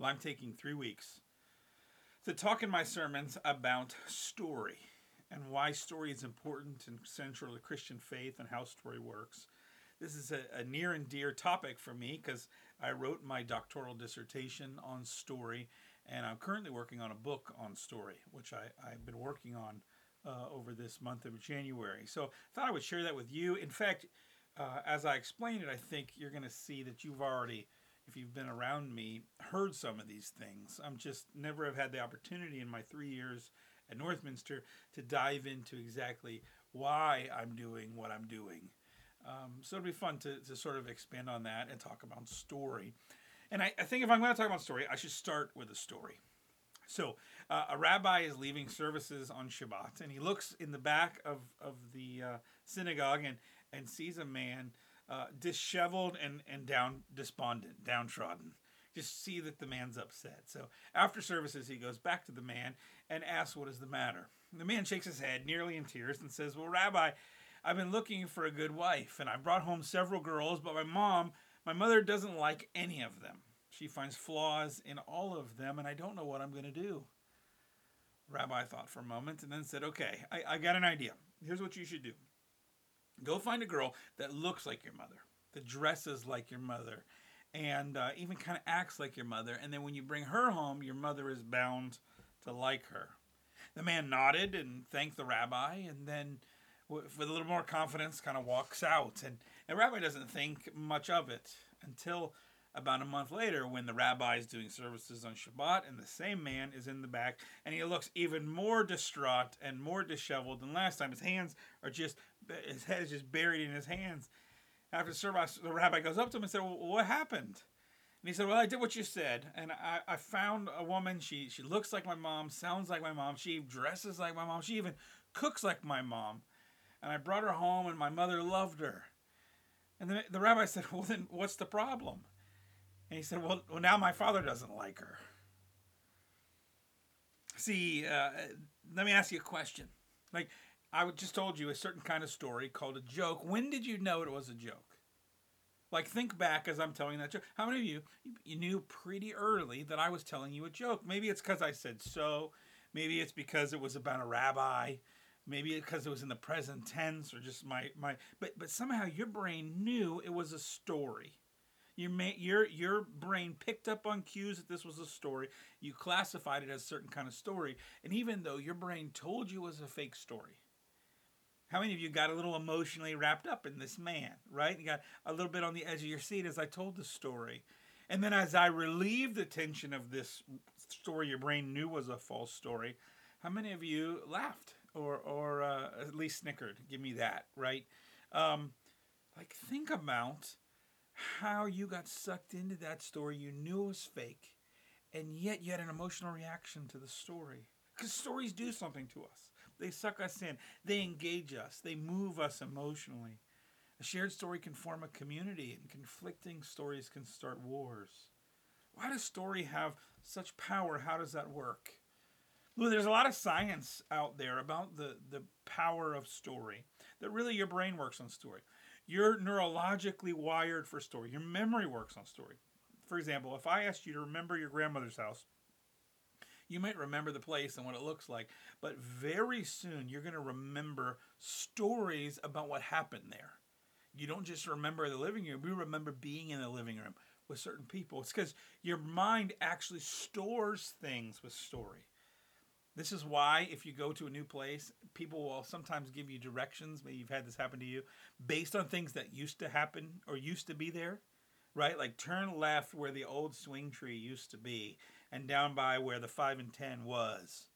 Well, I'm taking three weeks to talk in my sermons about story and why story is important and central to Christian faith and how story works. This is a, a near and dear topic for me because I wrote my doctoral dissertation on story, and I'm currently working on a book on story, which I, I've been working on uh, over this month of January. So I thought I would share that with you. In fact, uh, as I explain it, I think you're going to see that you've already, if you've been around me, heard some of these things. I'm just never have had the opportunity in my three years at Northminster to dive into exactly why I'm doing what I'm doing. Um, so it'll be fun to, to sort of expand on that and talk about story. And I, I think if I'm going to talk about story, I should start with a story. So uh, a rabbi is leaving services on Shabbat, and he looks in the back of, of the uh, synagogue and, and sees a man uh, disheveled and, and down despondent, downtrodden. Just see that the man's upset. So after services, he goes back to the man and asks what is the matter. The man shakes his head, nearly in tears, and says, Well, Rabbi, I've been looking for a good wife, and I brought home several girls, but my mom, my mother doesn't like any of them. She finds flaws in all of them, and I don't know what I'm going to do. Rabbi thought for a moment and then said, Okay, I, I got an idea. Here's what you should do go find a girl that looks like your mother, that dresses like your mother, and uh, even kind of acts like your mother. And then when you bring her home, your mother is bound to like her. The man nodded and thanked the rabbi, and then with a little more confidence, kind of walks out. And the rabbi doesn't think much of it until about a month later when the rabbi is doing services on Shabbat and the same man is in the back and he looks even more distraught and more disheveled than last time. His hands are just, his head is just buried in his hands. After the service, the rabbi goes up to him and said, well, What happened? And he said, Well, I did what you said. And I, I found a woman. She, she looks like my mom, sounds like my mom. She dresses like my mom. She even cooks like my mom and I brought her home, and my mother loved her. And the, the rabbi said, Well, then what's the problem? And he said, Well, well now my father doesn't like her. See, uh, let me ask you a question. Like, I just told you a certain kind of story called a joke. When did you know it was a joke? Like, think back as I'm telling that joke. How many of you, you knew pretty early that I was telling you a joke? Maybe it's because I said so. Maybe it's because it was about a rabbi maybe it's because it was in the present tense or just my my but but somehow your brain knew it was a story your your your brain picked up on cues that this was a story you classified it as a certain kind of story and even though your brain told you it was a fake story how many of you got a little emotionally wrapped up in this man right you got a little bit on the edge of your seat as i told the story and then as i relieved the tension of this story your brain knew was a false story how many of you laughed or or uh, at least snickered. Give me that, right? Um, like think about how you got sucked into that story. You knew it was fake, and yet you had an emotional reaction to the story. Because stories do something to us. They suck us in. They engage us. They move us emotionally. A shared story can form a community, and conflicting stories can start wars. Why does story have such power? How does that work? There's a lot of science out there about the, the power of story, that really your brain works on story. You're neurologically wired for story. Your memory works on story. For example, if I asked you to remember your grandmother's house, you might remember the place and what it looks like, but very soon you're going to remember stories about what happened there. You don't just remember the living room, you remember being in the living room with certain people. It's because your mind actually stores things with story. This is why, if you go to a new place, people will sometimes give you directions. Maybe you've had this happen to you based on things that used to happen or used to be there, right? Like turn left where the old swing tree used to be and down by where the 5 and 10 was.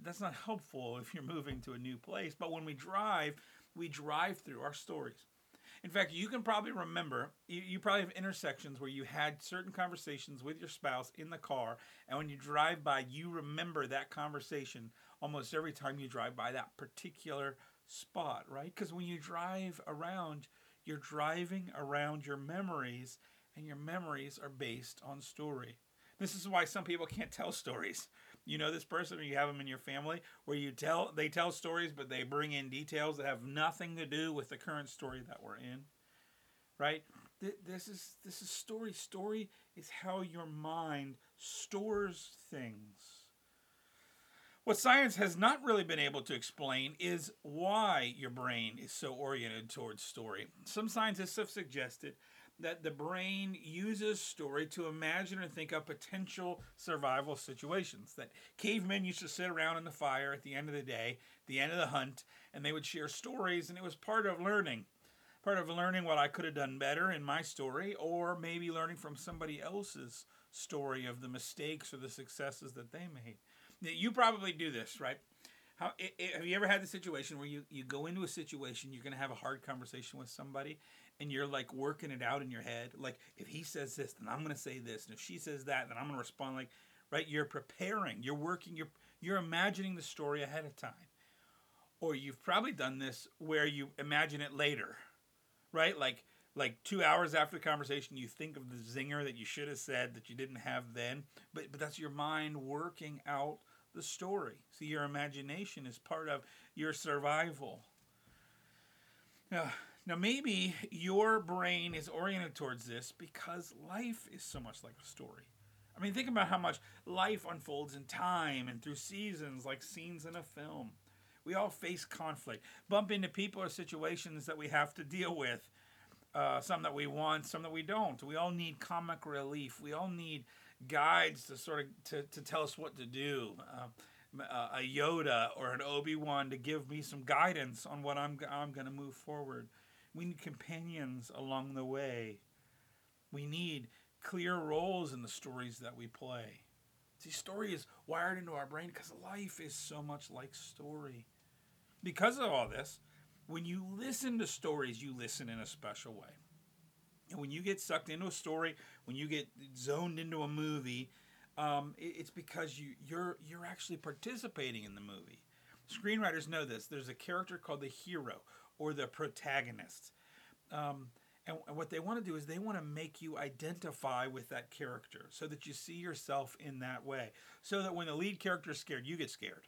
That's not helpful if you're moving to a new place. But when we drive, we drive through our stories. In fact, you can probably remember, you, you, probably have intersections where you had certain conversations with your spouse in the car, and when you drive by, you remember that conversation almost every time you drive by that particular spot, right? Because when you drive around, you're driving around your memories, and your memories are based on story. This is why some people can't tell stories you know this person or you have them in your family where you tell they tell stories but they bring in details that have nothing to do with the current story that we're in right this is this is story. Story is how your mind stores things. What science has not really been able to explain is why your brain is so oriented towards story. Some scientists have suggested that the brain uses story to imagine and think up potential survival situations. That cavemen used to sit around in the fire at the end of the day, the end of the hunt, and they would share stories, and it was part of learning. Part of learning what I could have done better in my story, or maybe learning from somebody else's story of the mistakes or the successes that they made. You probably do this, right? How, have you ever had the situation where you, you go into a situation, you're going to have a hard conversation with somebody, and you're like working it out in your head. Like if he says this, then I'm going to say this, and if she says that, then I'm going to respond like, right? You're preparing, you're working, you're you're imagining the story ahead of time. Or you've probably done this where you imagine it later, right? Like like two hours after the conversation, you think of the zinger that you should have said that you didn't have then, but but that's your mind working out the story. See, your imagination is part of your survival. Now, now, maybe your brain is oriented towards this because life is so much like a story. I mean, think about how much life unfolds in time and through seasons, like scenes in a film. We all face conflict, bump into people or situations that we have to deal with. Uh, some that we want, some that we don't. We all need comic relief. We all need guides to sort of to, to tell us what to do. Uh, a Yoda or an Obi Wan to give me some guidance on what I'm I'm going to move forward. We need companions along the way. We need clear roles in the stories that we play. See, story is wired into our brain because life is so much like story. Because of all this, when you listen to stories, you listen in a special way. And when you get sucked into a story, when you get zoned into a movie, um, it's because you, you're you're actually participating in the movie. Screenwriters know this. There's a character called the hero or the protagonist. Um, and, and what they want to do is they want to make you identify with that character so that you see yourself in that way. So that when the lead character is scared, you get scared.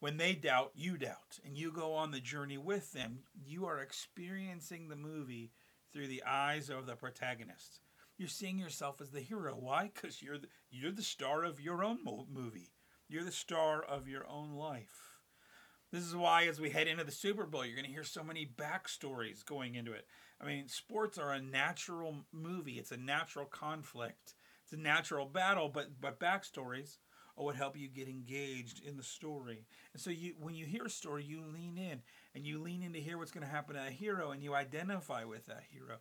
When they doubt, you doubt. And you go on the journey with them. You are experiencing the movie through the eyes of the protagonist. You're seeing yourself as the hero. Why? Because you're the, you're the star of your own movie. You're the star of your own life. This is why, as we head into the Super Bowl, you're going to hear so many backstories going into it. I mean, sports are a natural movie, it's a natural conflict, it's a natural battle, but, but backstories are what help you get engaged in the story. And so, you when you hear a story, you lean in and you lean in to hear what's going to happen to a hero and you identify with that hero.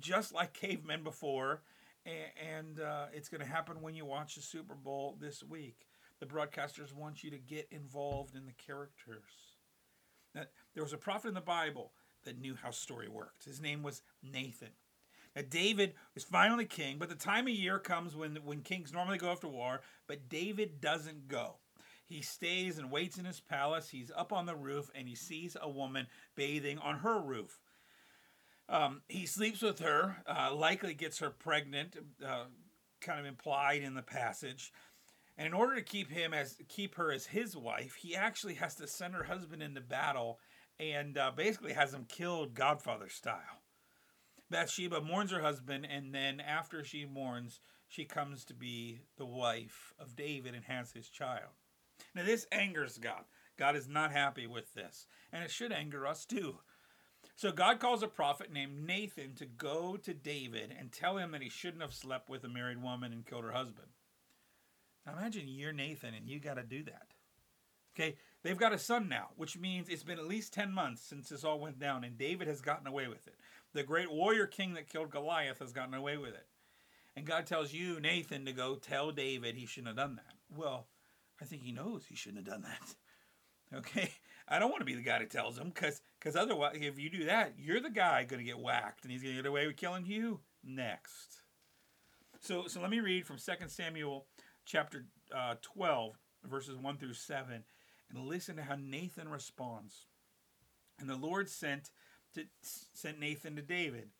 Just like cavemen before, and, and uh, it's going to happen when you watch the Super Bowl this week. The broadcasters want you to get involved in the characters. Now, there was a prophet in the Bible that knew how story worked. His name was Nathan. Now, David is finally king, but the time of year comes when, when kings normally go off to war, but David doesn't go. He stays and waits in his palace. He's up on the roof and he sees a woman bathing on her roof. Um, he sleeps with her, uh, likely gets her pregnant, uh, kind of implied in the passage. And in order to keep him as keep her as his wife, he actually has to send her husband into battle and uh, basically has him killed Godfather style. Bathsheba mourns her husband, and then after she mourns, she comes to be the wife of David and has his child. Now, this angers God. God is not happy with this, and it should anger us too. So, God calls a prophet named Nathan to go to David and tell him that he shouldn't have slept with a married woman and killed her husband. Now imagine you're Nathan and you got to do that. Okay, they've got a son now, which means it's been at least 10 months since this all went down, and David has gotten away with it. The great warrior king that killed Goliath has gotten away with it. And God tells you, Nathan, to go tell David he shouldn't have done that. Well, I think he knows he shouldn't have done that. Okay? I don't want to be the guy that tells him because because otherwise, if you do that, you're the guy going to get whacked and he's going to get away with killing you next. So, so let me read from 2 Samuel chapter uh, 12, verses 1 through 7, and listen to how Nathan responds. And the Lord sent to, sent Nathan to David.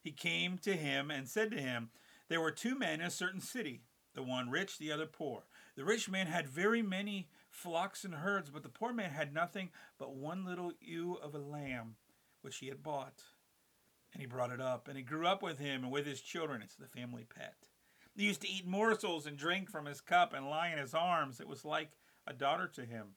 He came to him and said to him, There were two men in a certain city, the one rich, the other poor. The rich man had very many flocks and herds, but the poor man had nothing but one little ewe of a lamb, which he had bought. And he brought it up, and it grew up with him and with his children. It's the family pet. He used to eat morsels and drink from his cup and lie in his arms. It was like a daughter to him.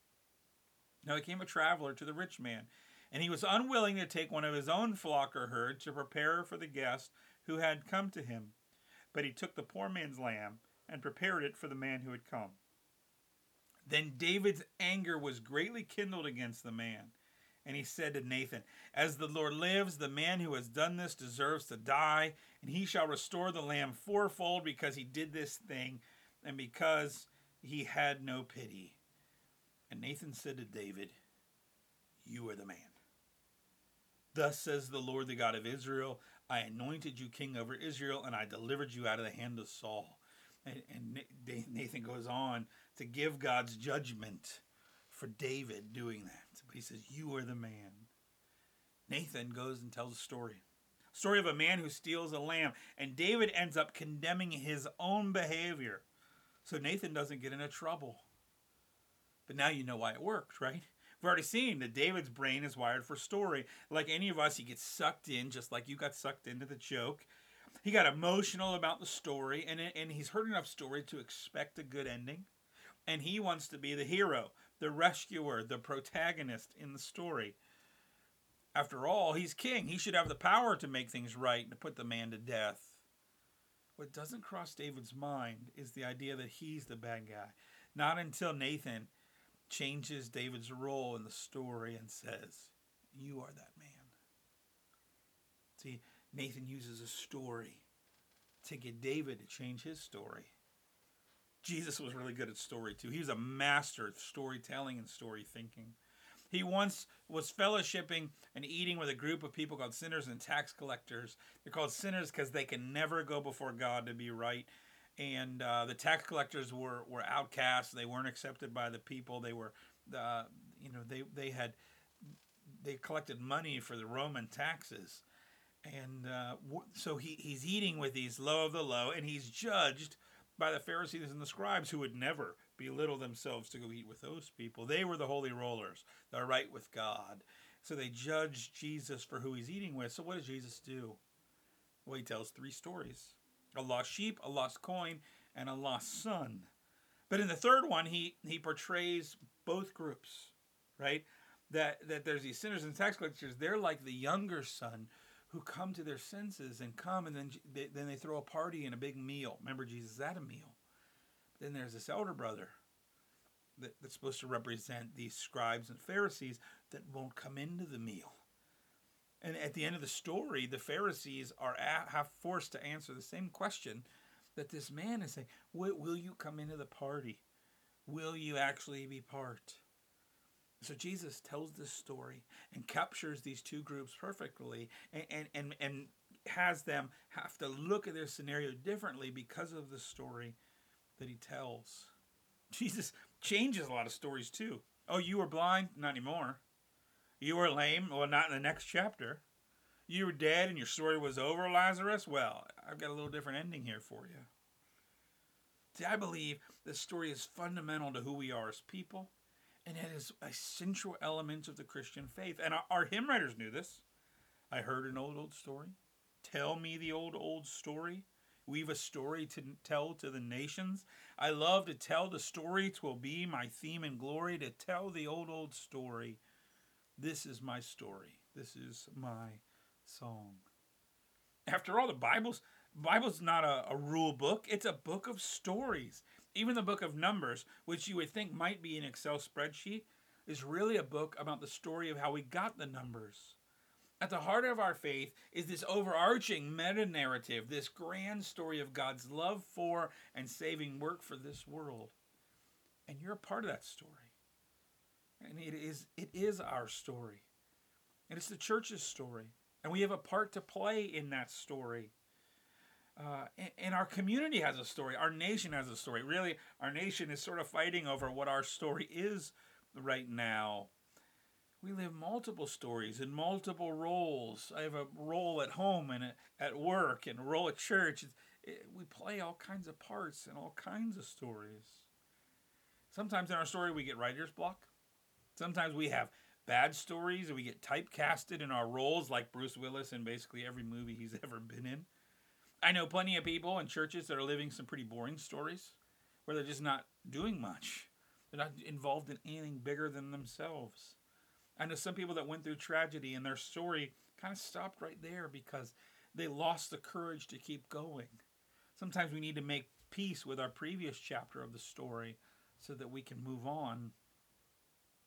Now he came a traveler to the rich man, and he was unwilling to take one of his own flock or herd to prepare for the guest who had come to him. But he took the poor man's lamb and prepared it for the man who had come. Then David's anger was greatly kindled against the man. And he said to Nathan, As the Lord lives, the man who has done this deserves to die, and he shall restore the lamb fourfold because he did this thing and because he had no pity. And Nathan said to David, You are the man. Thus says the Lord, the God of Israel I anointed you king over Israel, and I delivered you out of the hand of Saul. And, and Nathan goes on to give God's judgment for David doing that. He says, You are the man. Nathan goes and tells a story. Story of a man who steals a lamb, and David ends up condemning his own behavior. So Nathan doesn't get into trouble. But now you know why it worked, right? We've already seen that David's brain is wired for story. Like any of us, he gets sucked in, just like you got sucked into the joke. He got emotional about the story, and, and he's heard enough story to expect a good ending. And he wants to be the hero, the rescuer, the protagonist in the story. After all, he's king. He should have the power to make things right and to put the man to death. What doesn't cross David's mind is the idea that he's the bad guy. Not until Nathan changes David's role in the story and says, You are that man. See, Nathan uses a story to get David to change his story. Jesus was really good at story too. He was a master of storytelling and story thinking. He once was fellowshipping and eating with a group of people called sinners and tax collectors. They're called sinners because they can never go before God to be right. And uh, the tax collectors were, were outcasts. They weren't accepted by the people. They were, uh, you know, they, they had, they collected money for the Roman taxes. And uh, so he, he's eating with these low of the low, and he's judged by the Pharisees and the scribes who would never belittle themselves to go eat with those people. They were the holy rollers. They're right with God. So they judge Jesus for who he's eating with. So what does Jesus do? Well, he tells three stories a lost sheep, a lost coin, and a lost son. But in the third one, he, he portrays both groups, right? That, that there's these sinners and tax collectors. They're like the younger son who come to their senses and come and then they, then they throw a party and a big meal. Remember, Jesus at a meal. Then there's this elder brother that, that's supposed to represent these scribes and Pharisees that won't come into the meal. And at the end of the story, the Pharisees are at, have forced to answer the same question that this man is saying: will you come into the party? Will you actually be part? So Jesus tells this story and captures these two groups perfectly and, and, and, and has them have to look at their scenario differently because of the story that he tells. Jesus changes a lot of stories too. Oh, you were blind? Not anymore. You were lame? Well, not in the next chapter. You were dead and your story was over, Lazarus? Well, I've got a little different ending here for you. See, I believe this story is fundamental to who we are as people and it is a central element of the Christian faith. And our, our hymn writers knew this. I heard an old, old story. Tell me the old, old story. We've a story to tell to the nations. I love to tell the story. Twill be my theme and glory to tell the old, old story. This is my story. This is my song. After all, the Bible's Bible's not a, a rule book. It's a book of stories. Even the book of Numbers, which you would think might be an Excel spreadsheet, is really a book about the story of how we got the numbers. At the heart of our faith is this overarching meta narrative, this grand story of God's love for and saving work for this world. And you're a part of that story. And it is it is our story. And it's the church's story. And we have a part to play in that story. Uh, and, and, our community has a story. Our nation has a story. Really, our nation is sort of fighting over what our story is right now. We live multiple stories in multiple roles. I have a role at home and at work and a role at church. It, we play all kinds of parts and all kinds of stories. Sometimes in our story we get writer's block. Sometimes we have bad stories and we get typecasted in our roles like Bruce Willis in basically every movie he's ever been in. I know plenty of people in churches that are living some pretty boring stories where they're just not doing much. They're not involved in anything bigger than themselves. I know some people that went through tragedy and their story kind of stopped right there because they lost the courage to keep going. Sometimes we need to make peace with our previous chapter of the story so that we can move on.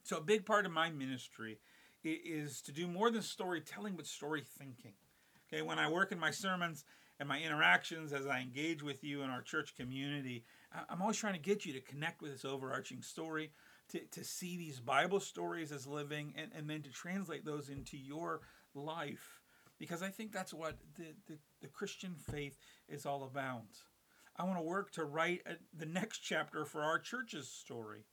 So, a big part of my ministry is to do more than storytelling, but story thinking. Okay, when I work in my sermons and my interactions as I engage with you in our church community, I'm always trying to get you to connect with this overarching story, to, to see these Bible stories as living, and, and then to translate those into your life. Because I think that's what the, the, the Christian faith is all about. I want to work to write a, the next chapter for our church's story.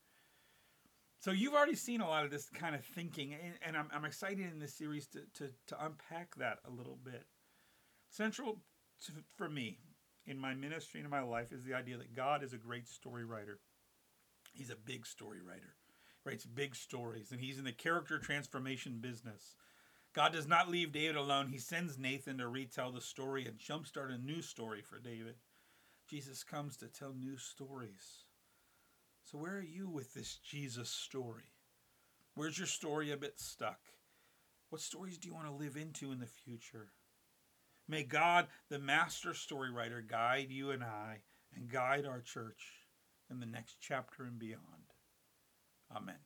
So you've already seen a lot of this kind of thinking, and, and I'm, I'm, excited in this series to, to, to unpack that a little bit. Central to, for me in my ministry and in my life is the idea that God is a great story writer. He's a big story writer, writes big stories, and he's in the character transformation business. God does not leave David alone. He sends Nathan to retell the story and jumpstart a new story for David. Jesus comes to tell new stories. So, where are you with this Jesus story? Where's your story a bit stuck? What stories do you want to live into in the future? May God, the master story writer, guide you and I and guide our church in the next chapter and beyond. Amen.